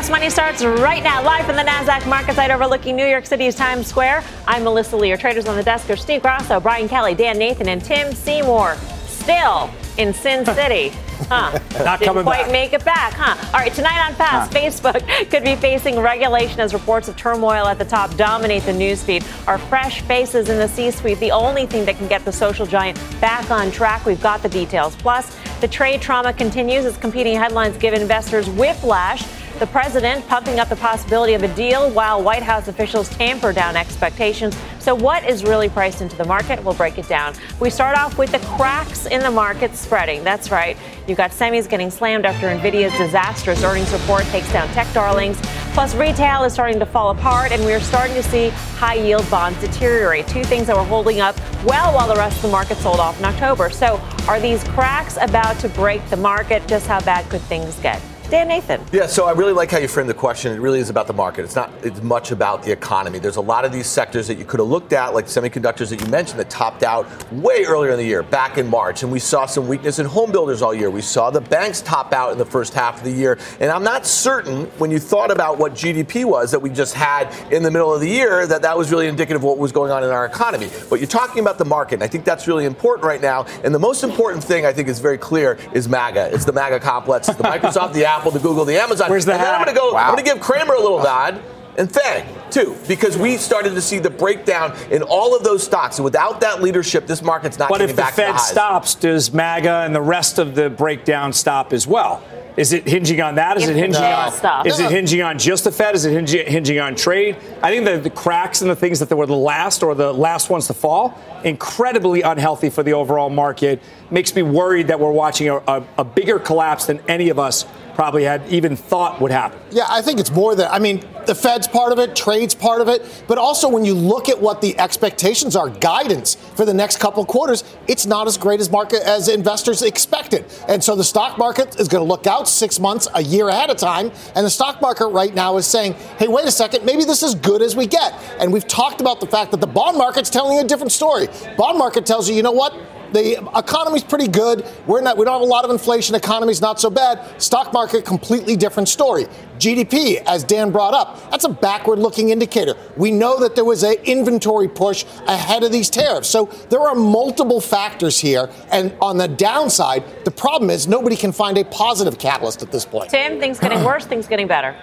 Fast Money starts right now, live from the NASDAQ market site overlooking New York City's Times Square. I'm Melissa Lee. Your traders on the desk are Steve Grasso, Brian Kelly, Dan Nathan, and Tim Seymour. Still in Sin City. Huh. Not Didn't coming quite back. make it back, huh? All right, tonight on Fast, Facebook could be facing regulation as reports of turmoil at the top dominate the newsfeed. Our fresh faces in the C-suite, the only thing that can get the social giant back on track. We've got the details. Plus, the trade trauma continues as competing headlines give investors whiplash. The president pumping up the possibility of a deal while White House officials tamper down expectations. So, what is really priced into the market? We'll break it down. We start off with the cracks in the market spreading. That's right. You've got semis getting slammed after Nvidia's disastrous earnings report takes down tech darlings. Plus, retail is starting to fall apart, and we're starting to see high yield bonds deteriorate. Two things that were holding up well while the rest of the market sold off in October. So, are these cracks about to break the market? Just how bad could things get? Dan Nathan. Yeah, so I really like how you framed the question. It really is about the market. It's not it's much about the economy. There's a lot of these sectors that you could have looked at, like semiconductors that you mentioned, that topped out way earlier in the year, back in March. And we saw some weakness in home builders all year. We saw the banks top out in the first half of the year. And I'm not certain when you thought about what GDP was that we just had in the middle of the year that that was really indicative of what was going on in our economy. But you're talking about the market. And I think that's really important right now. And the most important thing I think is very clear is MAGA. It's the MAGA complex. It's the Microsoft, the Apple, the Google, the Amazon. Where's the and then I'm going to go. Wow. I'm going to give Cramer a little nod. And Fang, too, because we started to see the breakdown in all of those stocks. And without that leadership, this market's not But getting if the back to the Fed highs. stops, does MAGA and the rest of the breakdown stop as well? Is it hinging on that? Is it hinging Fed on? stops. Is it hinging on just the Fed? Is it hinging, hinging on trade? I think that the cracks and the things that were the last or the last ones to fall, incredibly unhealthy for the overall market. Makes me worried that we're watching a, a, a bigger collapse than any of us probably had even thought would happen. Yeah, I think it's more than, I mean, the Fed's part of it, trade's part of it, but also when you look at what the expectations are, guidance for the next couple quarters, it's not as great as market as investors expected. And so the stock market is going to look out six months, a year ahead of time, and the stock market right now is saying, hey, wait a second, maybe this is good as we get. And we've talked about the fact that the bond market's telling a different story. Bond market tells you, you know what? The economy's pretty good. We're not, we don't have a lot of inflation. Economy's not so bad. Stock market, completely different story. GDP, as Dan brought up, that's a backward looking indicator. We know that there was an inventory push ahead of these tariffs. So there are multiple factors here. And on the downside, the problem is nobody can find a positive catalyst at this point. Tim, things getting worse, things getting better.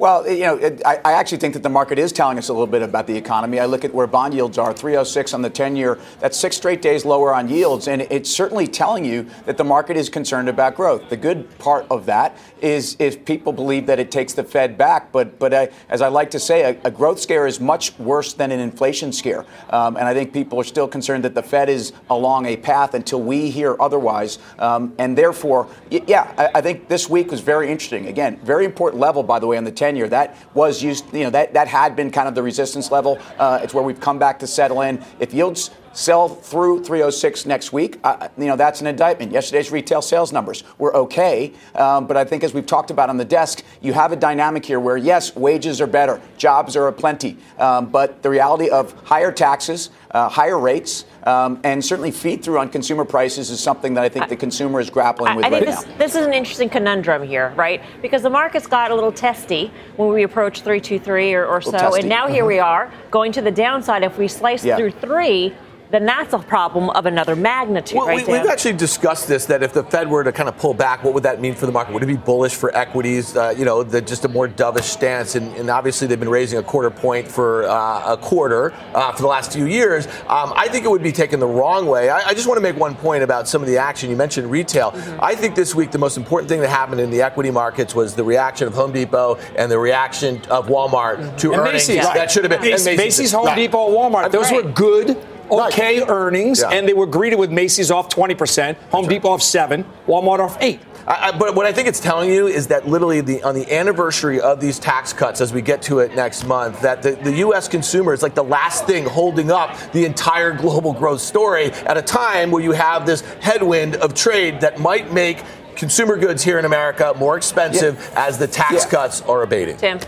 Well, you know, it, I, I actually think that the market is telling us a little bit about the economy. I look at where bond yields are, 306 on the 10 year. That's six straight days lower on yields, and it's certainly telling you that the market is concerned about growth. The good part of that is if people believe that it takes the Fed back, but but I, as I like to say, a, a growth scare is much worse than an inflation scare, um, and I think people are still concerned that the Fed is along a path until we hear otherwise, um, and therefore, yeah, I, I think this week was very interesting. Again, very important level, by the way, on the 10 year. That was used, you know, that, that had been kind of the resistance level. Uh, it's where we've come back to settle in. If yields sell through 306 next week, uh, you know, that's an indictment. Yesterday's retail sales numbers were okay. Um, but I think as we've talked about on the desk, you have a dynamic here where, yes, wages are better, jobs are aplenty. Um, but the reality of higher taxes, uh, higher rates, um, and certainly feed through on consumer prices is something that I think the consumer is grappling with I think right this, now. this is an interesting conundrum here, right? Because the markets got a little testy when we approached 323 or, or so, testy. and now here we are going to the downside. If we slice Yeah. through three, then that's a problem of another magnitude, well, right? We, have actually discussed this that if the Fed were to kind of pull back, what would that mean for the market? Would it be bullish for equities? Uh, you know, the, just a more dovish stance, and, and, obviously they've been raising a quarter point for uh, a quarter uh, for the last few years. Um, I think it would be taken the wrong way. I, I, just want to make one point about some of the action you mentioned. Retail. Mm-hmm. I think this week the most important thing that happened in the equity markets was the reaction of Home Depot and the reaction of Walmart mm-hmm. to and earnings. Macy's. That should have been Macy's, Macy's Home right. Depot, Walmart. Those right. were good okay right. earnings, yeah. and they were greeted with Macy's off 20%, Home Depot off 7 Walmart off 8 I, I, but what I think it's telling you is that literally the, on the anniversary of these tax cuts, as we get to it next month, that the, the U.S. consumer is like the last thing holding up the entire global growth story at a time where you have this headwind of trade that might make consumer goods here in America more expensive yeah. as the tax yeah. cuts are abating. Tim.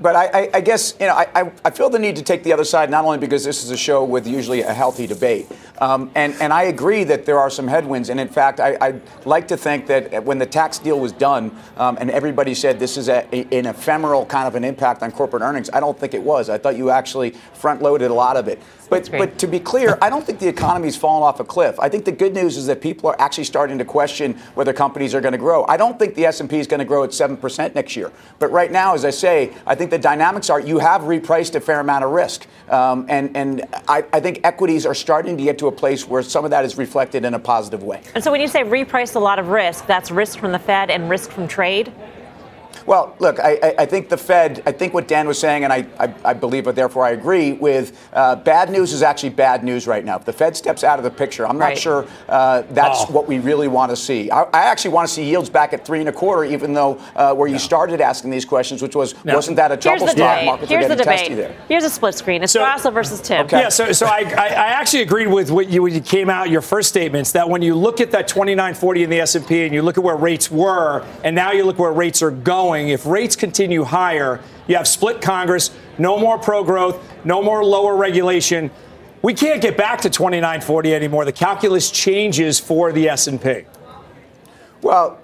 But I, I, guess you know I, I feel the need to take the other side not only because this is a show with usually a healthy debate, um, and and I agree that there are some headwinds, and in fact I, would like to think that when the tax deal was done um, and everybody said this is a, a, an ephemeral kind of an impact on corporate earnings, I don't think it was. I thought you actually front loaded a lot of it. But, but to be clear, I don't think the economy's fallen off a cliff. I think the good news is that people are actually starting to question whether companies are going to grow. I don't think the S&P is going to grow at 7% next year. But right now, as I say, I think the dynamics are you have repriced a fair amount of risk. Um, and and I, I think equities are starting to get to a place where some of that is reflected in a positive way. And so when you say reprice a lot of risk, that's risk from the Fed and risk from trade? Well, look, I, I, think the Fed, I think what Dan was saying, and I, I, I believe but therefore I agree with uh, bad news is actually bad news right now. If the Fed steps out of the picture, I'm not right. sure uh, that's oh. what we really want to see. I, I, actually want to see yields back at three and a quarter, even though uh, where no. you started asking these questions, which was, no. wasn't that a trouble Here's the stock? Debate. Markets Here's the debate. There. Here's a split screen. It's so, versus Tim. Okay. Yeah, so, so I, I, actually agreed with what you, when you came out, your first statements, that when you look at that 2940 in the S&P and you look at where rates were, and now you look where rates are going, if rates continue higher, you have split Congress, no more pro growth, no more lower regulation. We can't get back to 2940 anymore. The calculus changes for the S&P. Well,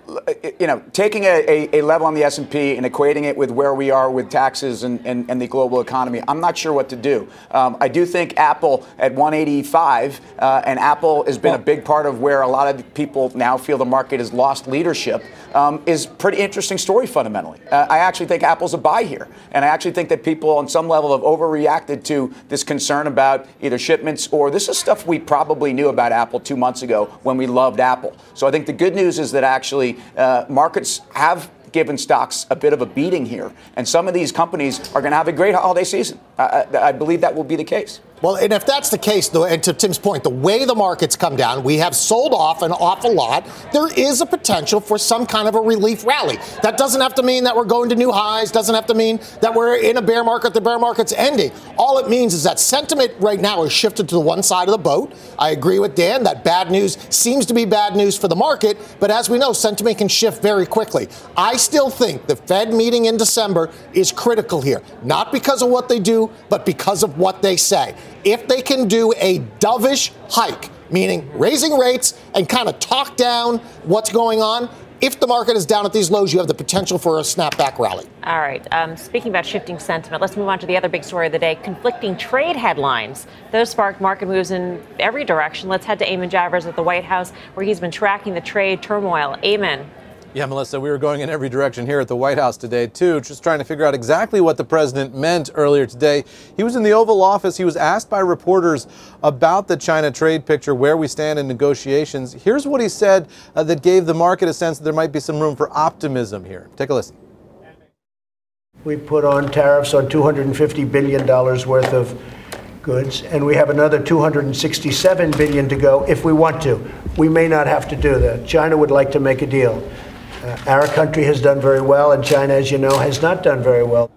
you know, taking a, a, level on the S&P and equating it with where we are with taxes and, and, and the global economy, I'm not sure what to do. Um, I do think Apple at 185, uh, and Apple has been a big part of where a lot of people now feel the market has lost leadership, um, is pretty interesting story fundamentally. Uh, I actually think Apple's a buy here, and I actually think that people on some level have overreacted to this concern about either shipments or this is stuff we probably knew about Apple two months ago when we loved Apple. So I think the good news is that that actually uh, markets have given stocks a bit of a beating here. And some of these companies are going to have a great holiday season. I, I, believe that will be the case. Well, and if that's the case, though, and to Tim's point, the way the markets come down, we have sold off an awful lot. There is a potential for some kind of a relief rally. That doesn't have to mean that we're going to new highs, doesn't have to mean that we're in a bear market, the bear market's ending. All it means is that sentiment right now is shifted to the one side of the boat. I agree with Dan that bad news seems to be bad news for the market, but as we know, sentiment can shift very quickly. I still think the Fed meeting in December is critical here, not because of what they do, but because of what they say if they can do a dovish hike, meaning raising rates and kind of talk down what's going on, if the market is down at these lows, you have the potential for a snapback rally. All right. Um, speaking about shifting sentiment, let's move on to the other big story of the day conflicting trade headlines. Those sparked market moves in every direction. Let's head to Eamon Javers at the White House, where he's been tracking the trade turmoil. Eamon. Yeah, Melissa, we were going in every direction here at the White House today, too, just trying to figure out exactly what the president meant earlier today. He was in the Oval Office. He was asked by reporters about the China trade picture, where we stand in negotiations. Here's what he said uh, that gave the market a sense that there might be some room for optimism here. Take a listen. We put on tariffs on $250 billion worth of goods, and we have another 267 billion to go if we want to. We may not have to do that. China would like to make a deal. Our country has done very well, and China, as you know, has not done very well.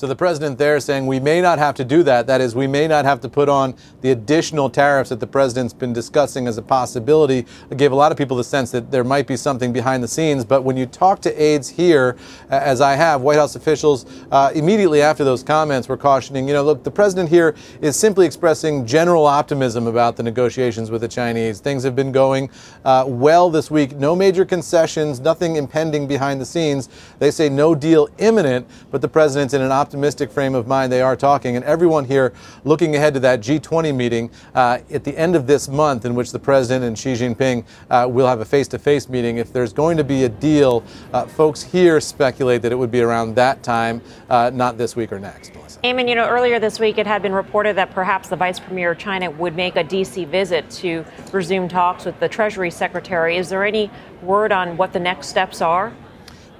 So the president there saying we may not have to do that. That is, we may not have to put on the additional tariffs that the president's been discussing as a possibility. It gave a lot of people the sense that there might be something behind the scenes. But when you talk to aides here, as I have, White House officials uh, immediately after those comments were cautioning, you know, look, the president here is simply expressing general optimism about the negotiations with the Chinese. Things have been going uh, well this week. No major concessions, nothing impending behind the scenes. They say no deal imminent, but the president's in an optimistic optimistic frame of mind. They are talking, and everyone here looking ahead to that G20 meeting uh, at the end of this month, in which the president and Xi Jinping uh, will have a face-to-face meeting. If there's going to be a deal, uh, folks here speculate that it would be around that time, uh, not this week or next. Eamon, you know, earlier this week it had been reported that perhaps the vice premier of China would make a D.C. visit to resume talks with the Treasury Secretary. Is there any word on what the next steps are?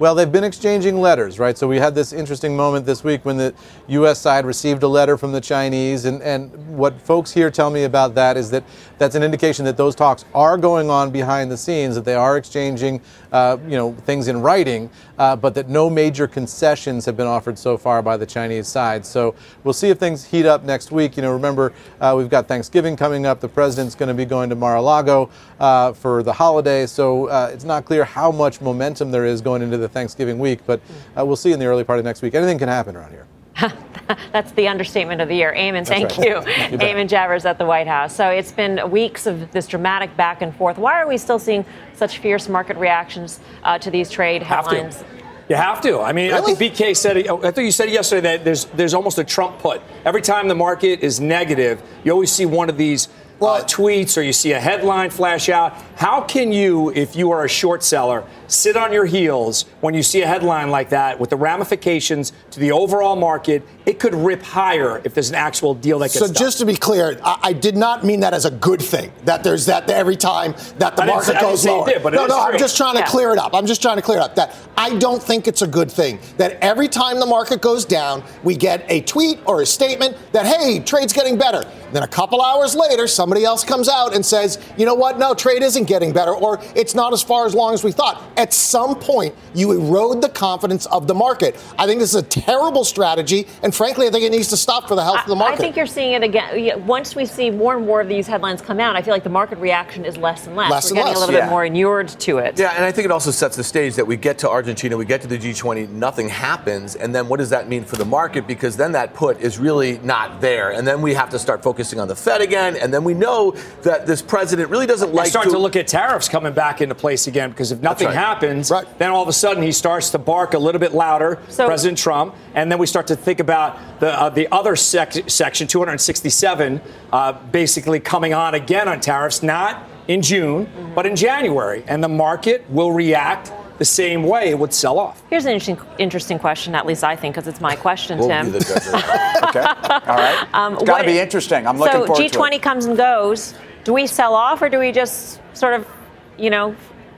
Well, they've been exchanging letters, right? So we had this interesting moment this week when the U.S. side received a letter from the Chinese. And, and what folks here tell me about that is that that's an indication that those talks are going on behind the scenes, that they are exchanging, uh, you know, things in writing, uh, but that no major concessions have been offered so far by the Chinese side. So we'll see if things heat up next week. You know, remember, uh, we've got Thanksgiving coming up. The president's going to be going to Mar-a-Lago uh, for the holiday. So uh, it's not clear how much momentum there is going into the Thanksgiving week, but uh, we'll see in the early part of next week. Anything can happen around here. That's the understatement of the year. Eamon, thank right. you. you Eamon Javers at the White House. So it's been weeks of this dramatic back and forth. Why are we still seeing such fierce market reactions uh, to these trade headlines? Have you have to. I mean, really? I think BK said. I think you said yesterday that there's there's almost a Trump put. Every time the market is negative, you always see one of these well, uh, tweets or you see a headline flash out. How can you, if you are a short seller, sit on your heels when you see a headline like that with the ramifications to the overall market? It could rip higher if there's an actual deal that gets So done. just to be clear, I, I, did not mean that as a good thing. That there's that every time that the market goes lower. Did, no, no. I'm just trying to yeah. clear it up. I'm just trying to clear it up. That I don't think it's a good thing that every time the market goes down, we get a tweet or a statement that hey, trade's getting better. Then a couple hours later, somebody else comes out and says, you know what? No, trade isn't getting better, or it's not as far as long as we thought. At some point, you erode the confidence of the market. I think this is a terrible strategy, and frankly, I think it needs to stop for the health I, of the market. I think you're seeing it again. Once we see more and more of these headlines come out, I feel like the market reaction is less and less. Less We're and getting less. a little Yeah. bit more inured to it. Yeah, and I think it also sets the stage that we get to Argentina, we get to the G20, nothing happens, and then what does that mean for the market? Because then that put is really not there, and then we have to start focusing on the Fed again, and then we know that this president really doesn't like start to, look at tariffs coming back into place again because if nothing right. happens, Right. then all of a sudden he starts to bark a little bit louder, So- President Trump, and then we start to think about the uh, the other sec- section 267 uh, basically coming on again on tariffs, not in June, but in January, and the market will react the same way it would sell off. Here's an interesting, interesting question, at least I think, because it's my question, We'll Tim. be the judge. Okay. All right. Um, it's got to be interesting. I'm looking so forward G20 to it. comes and goes. Do we sell off or do we just sort of, you know,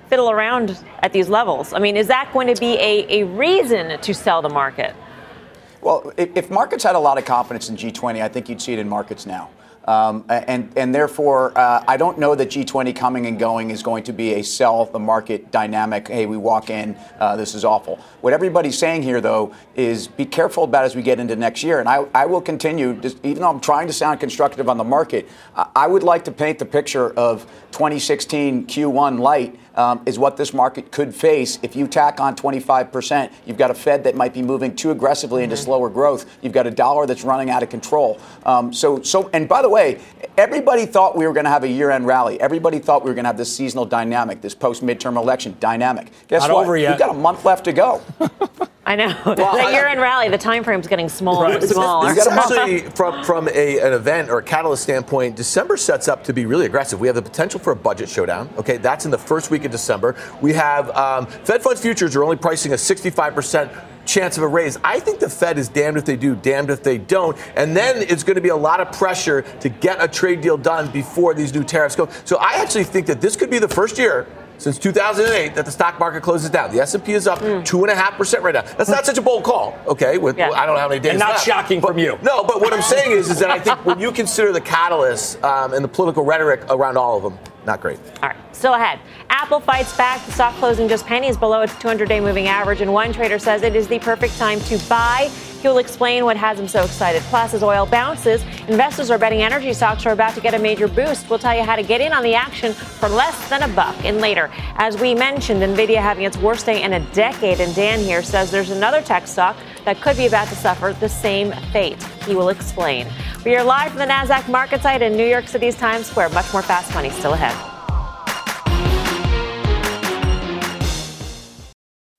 fiddle around at these levels? I mean, is that going to be a, a reason to sell the market? Well, if, if markets had a lot of confidence in G20, I think you'd see it in markets now. Um, and, and therefore, uh, I don't know that G20 coming and going is going to be a sell the market dynamic. Hey, we walk in, uh, this is awful. What everybody's saying here, though, is be careful about as we get into next year. And I, I will continue, just, even though I'm trying to sound constructive on the market, I, I would like to paint the picture of 2016 Q1 light um, is what this market could face if you tack on 25%. You've got a Fed that might be moving too aggressively into slower growth. You've got a dollar that's running out of control. Um, so, so, and by the way, everybody thought we were going to have a year-end rally. Everybody thought we were going to have this seasonal dynamic, this post-midterm election dynamic. Guess Not what? over yet. We've got a month left to go. I know. the year-end rally, the time frame's getting smaller and smaller. Gotta Actually, from from a, an event or a catalyst standpoint, December sets up to be really aggressive. We have the potential for a budget showdown. Okay, that's in the first week of December. We have um, Fed funds futures are only pricing a 65 percent chance of a raise. I think the Fed is damned if they do, damned if they don't. And then it's going to be a lot of pressure to get a trade deal done before these new tariffs go. So I actually think that this could be the first year since 2008 that the stock market closes down. The S&P is up two and a half percent right now. That's not such a bold call, okay? With Yeah. I don't know how many days. And not left. shocking But- from you. No, but what I'm saying is, is that I think when you consider the catalysts um, and the political rhetoric around all of them, not great. All right, still ahead. Apple fights back. The stock closing just pennies below its 200 day moving average, and one trader says it is the perfect time to buy. He will explain what has him so excited. Plus, as oil bounces, investors are betting energy stocks are about to get a major boost. We'll tell you how to get in on the action for less than a buck. And later, as we mentioned, Nvidia having its worst day in a decade, and Dan here says there's another tech stock that could be about to suffer the same fate. He will explain. We are live from the NASDAQ market site in New York City's Times Square. Much more fast money still ahead.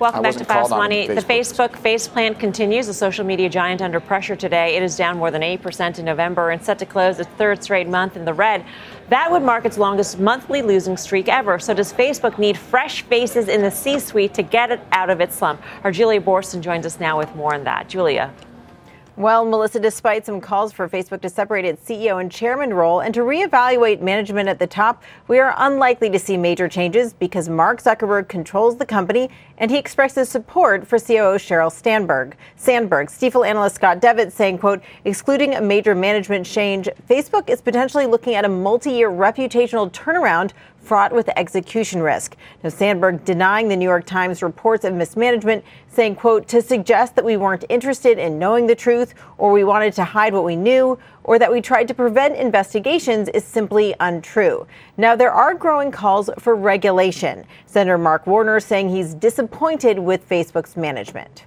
Welcome back to Fast Money. The Facebook face plan continues. The social media giant under pressure today. It is down more than 8% in November and set to close its third straight month in the red. That would mark its longest monthly losing streak ever. So does Facebook need fresh faces in the C-suite to get it out of its slump? Our Julia Boorstin joins us now with more on that. Julia. Well, Melissa, despite some calls for Facebook to separate its CEO and chairman role and to reevaluate management at the top, we are unlikely to see major changes because Mark Zuckerberg controls the company and he expresses support for COO Sheryl Sandberg. Sandberg, Stifel analyst Scott Devitt saying, quote, excluding a major management change, Facebook is potentially looking at a multi-year reputational turnaround fraught with execution risk. Now, Sandberg denying the New York Times reports of mismanagement, saying, quote, to suggest that we weren't interested in knowing the truth or we wanted to hide what we knew or that we tried to prevent investigations is simply untrue. Now, there are growing calls for regulation. Senator Mark Warner saying he's disappointed with Facebook's management.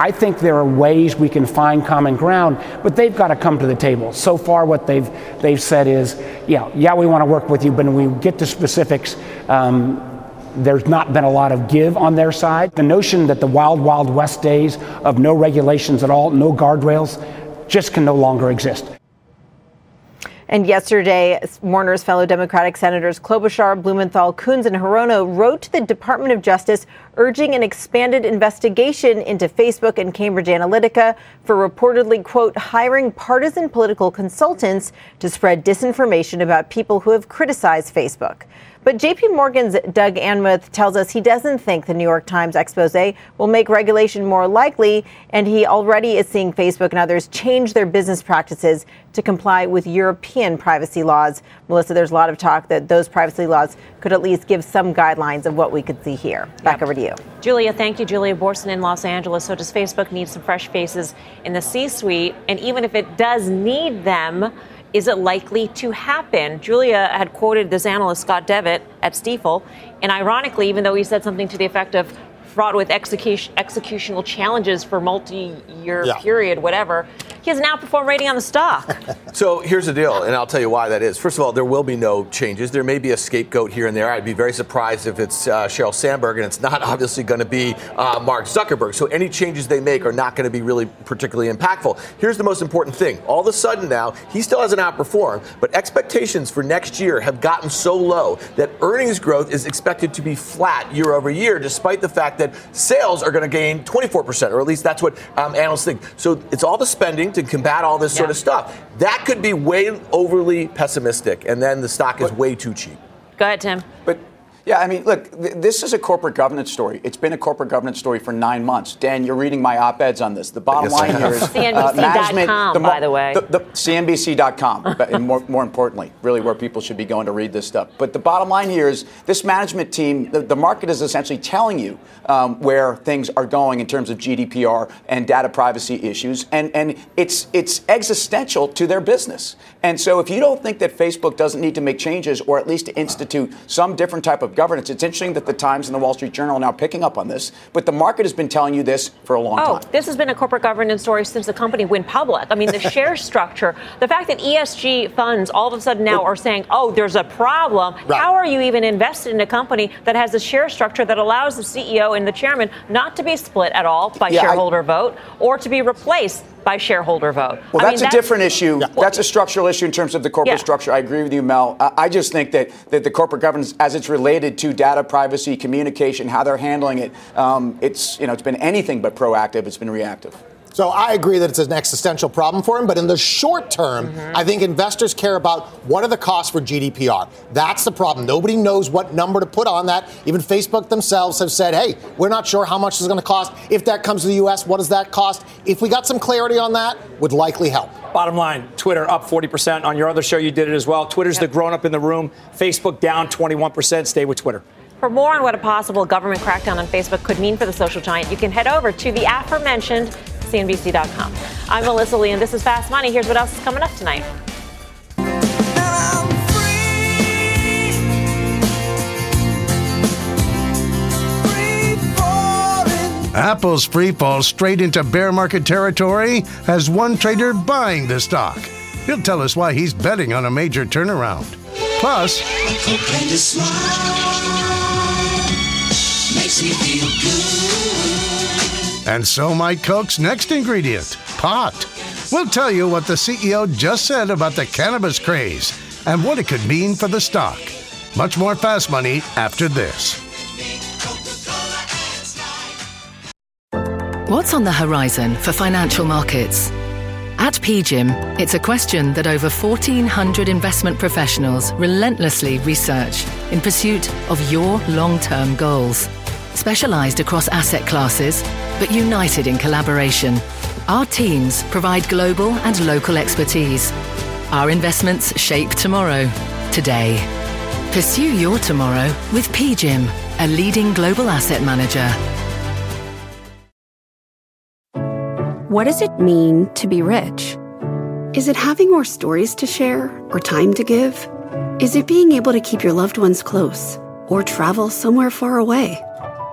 I think there are ways we can find common ground, but they've got to come to the table. So far, what they've they've said is, yeah, yeah, we want to work with you, but when we get to specifics, um, there's not been a lot of give on their side. The notion that the wild, wild west days of no regulations at all, no guardrails, just can no longer exist. And yesterday, Warner's fellow Democratic Senators Klobuchar, Blumenthal, Coons, and Hirono wrote to the Department of Justice urging an expanded investigation into Facebook and Cambridge Analytica for reportedly, quote, hiring partisan political consultants to spread disinformation about people who have criticized Facebook. But JP Morgan's Doug Anmuth tells us he doesn't think the New York Times expose will make regulation more likely, and he already is seeing Facebook and others change their business practices to comply with European privacy laws. Melissa, there's a lot of talk that those privacy laws could at least give some guidelines of what we could see here. Back yep. over to you. Julia, thank you. Julia Boorstin in Los Angeles. So, does Facebook need some fresh faces in the C suite? And even if it does need them, is it likely to happen? Julia had quoted this analyst, Scott Devitt, at Stifel. And ironically, even though he said something to the effect of fraught with execution, executional challenges for multi-year yeah. period, whatever, he has an outperform rating on the stock. so here's the deal, and I'll tell you why that is. First of all, there will be no changes. There may be a scapegoat here and there. I'd be very surprised if it's uh, Sheryl Sandberg, and it's not obviously going to be uh, Mark Zuckerberg. So any changes they make are not going to be really particularly impactful. Here's the most important thing. All of a sudden now, he still hasn't outperformed, but expectations for next year have gotten so low that earnings growth is expected to be flat year over year, despite the fact that sales are going to gain 24%, or at least that's what um, analysts think. So it's all the spending to combat all this yeah. sort of stuff. That could be way overly pessimistic, and then the stock is way too cheap. Go ahead, Tim. But yeah, I mean, look, th- this is a corporate governance story. It's been a corporate governance story for nine months. Dan, you're reading my op-eds on this. The bottom line here is uh, management. The, by the way, the, the, CNBC.com, and more, more importantly, really where people should be going to read this stuff. But the bottom line here is this management team. The, the market is essentially telling you um, where things are going in terms of GDPR and data privacy issues, and and it's it's existential to their business. And so, if you don't think that Facebook doesn't need to make changes, or at least to institute some different type of governance, it's interesting that the Times and the Wall Street Journal are now picking up on this. But the market has been telling you this for a long oh, time. This has been a corporate governance story since the company went public. I mean, the share structure, the fact that ESG funds all of a sudden now are saying, "Oh, there's a problem." Right. How are you even invested in a company that has a share structure that allows the CEO and the chairman not to be split at all by yeah, shareholder I, vote or to be replaced by shareholder vote. Well, that's mean, a that's, different issue. Yeah. That's a structural issue in terms of the corporate yeah. structure. I agree with you, Mel. I just think that, that the corporate governance, as it's related to data privacy, communication, how they're handling it, um, it's you know it's been anything but proactive. It's been reactive. So I agree that it's an existential problem for him, but in the short term, mm-hmm. I think investors care about what are the costs for GDPR. That's the problem. Nobody knows what number to put on that. Even Facebook themselves have said, hey, we're not sure how much it's going to cost. If that comes to the U.S., what does that cost? If we got some clarity on that, would likely help. Bottom line, Twitter up 40%. On your other show, you did it as well. Twitter's yep. the grown up in the room. Facebook down 21%. Stay with Twitter. For more on what a possible government crackdown on Facebook could mean for the social giant, you can head over to the aforementioned CNBC.com. I'm Melissa Lee, and this is Fast Money. Here's what else is coming up tonight. Apple's free fall straight into bear market territory has one trader buying the stock. He'll tell us why he's betting on a major turnaround. Plus, and so might Coke's next ingredient, pot. We'll tell you what the CEO just said about the cannabis craze and what it could mean for the stock. Much more fast money after this. What's on the horizon for financial markets? At PGIM, it's a question that over 1,400 investment professionals relentlessly research in pursuit of your long term goals. Specialized across asset classes, but united in collaboration, our teams provide global and local expertise. Our investments shape tomorrow, today. Pursue your tomorrow with PGIM, a leading global asset manager. What does it mean to be rich? Is it having more stories to share or time to give? Is it being able to keep your loved ones close or travel somewhere far away?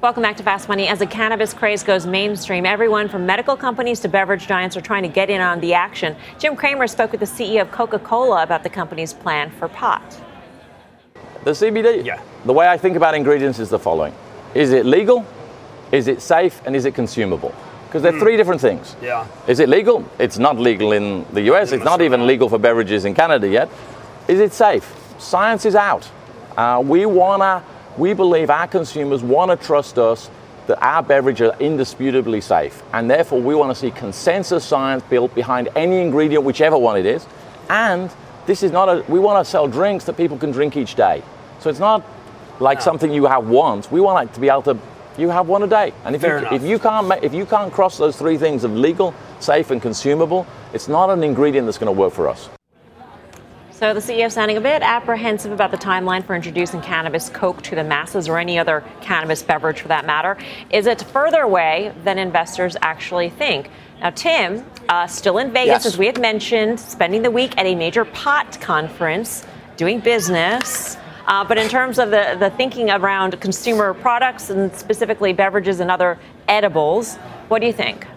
Welcome back to Fast Money. As the cannabis craze goes mainstream, everyone from medical companies to beverage giants are trying to get in on the action. Jim Cramer spoke with the CEO of Coca Cola about the company's plan for pot. The CBD? Yeah. The way I think about ingredients is the following Is it legal? Is it safe? And is it consumable? Because they're mm. three different things. Yeah. Is it legal? It's not legal in the US. It's not even legal for beverages in Canada yet. Is it safe? Science is out. Uh, we want to we believe our consumers want to trust us that our beverages are indisputably safe. And therefore, we want to see consensus science built behind any ingredient, whichever one it is. And this is not a, we want to sell drinks that people can drink each day. So it's not like no. something you have once. We want it to be able to, you have one a day. And if, you, if you, can't, make, if you can't cross those three things of legal, safe, and consumable, it's not an ingredient that's going to work for us. So the CEO sounding a bit apprehensive about the timeline for introducing cannabis coke to the masses or any other cannabis beverage for that matter. Is it further away than investors actually think? Now, Tim, uh, still in Vegas, yes. as we had mentioned, spending the week at a major pot conference, doing business. Uh, but in terms of the, the thinking around consumer products and specifically beverages and other edibles, what do you think?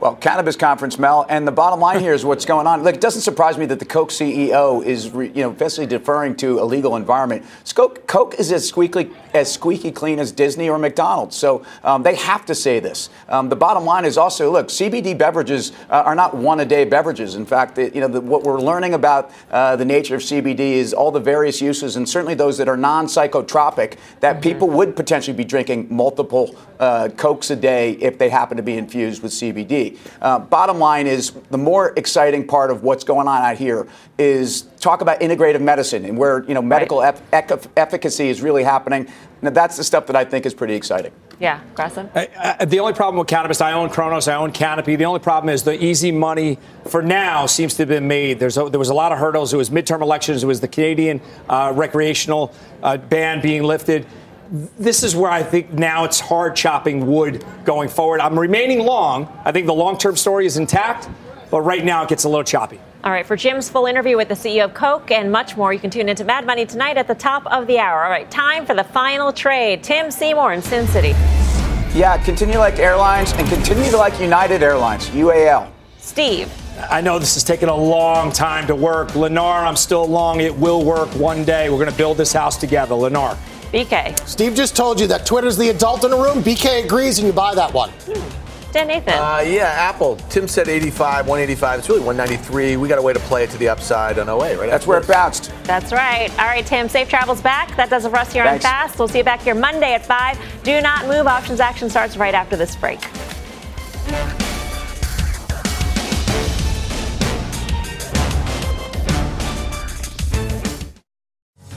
Well, cannabis conference, Mel, and the bottom line here is what's going on. Look, it doesn't surprise me that the Coke CEO is, you know, basically deferring to a legal environment. Coke, Coke is as squeaky, as squeaky clean as Disney or McDonald's, so um, they have to say this. Um, the bottom line is also, look, CBD beverages uh, are not one-a-day beverages. In fact, you know, the, what we're learning about uh, the nature of CBD is all the various uses, and certainly those that are non-psychotropic, that mm-hmm. people would potentially be drinking multiple uh, Cokes a day if they happen to be infused with CBD. Uh, bottom line is the more exciting part of what's going on out here is talk about integrative medicine and where you know medical right. ef- efficacy is really happening. Now that's the stuff that I think is pretty exciting. Yeah, Grasso. Uh, the only problem with cannabis, I own Cronos, I own Canopy. The only problem is the easy money for now seems to have been made. There's a, there was a lot of hurdles. It was midterm elections. It was the Canadian uh, recreational uh, ban being lifted this is where I think now it's hard chopping wood going forward. I'm remaining long. I think the long term story is intact, but right now it gets a little choppy. All right, for Jim's full interview with the CEO of Coke and much more, you can tune into Mad Money tonight at the top of the hour. All right, time for the final trade. Tim Seymour in Sin City. Yeah, continue like airlines and continue to like United Airlines, UAL. Steve. I know this has taken a long time to work. Lennar, I'm still long. It will work one day. We're going to build this house together. Lennar. BK. Steve just told you that Twitter's the adult in the room. BK agrees and you buy that one. Dan Nathan. Uh, yeah, Apple. Tim said 85, 185. It's really 193. We got a way to play it to the upside on 08, right? That's where it bounced. That's right. All right, Tim, safe travels back. That does it for us here Thanks. on Fast. We'll see you back here Monday at 5. Do not move. Options action starts right after this break.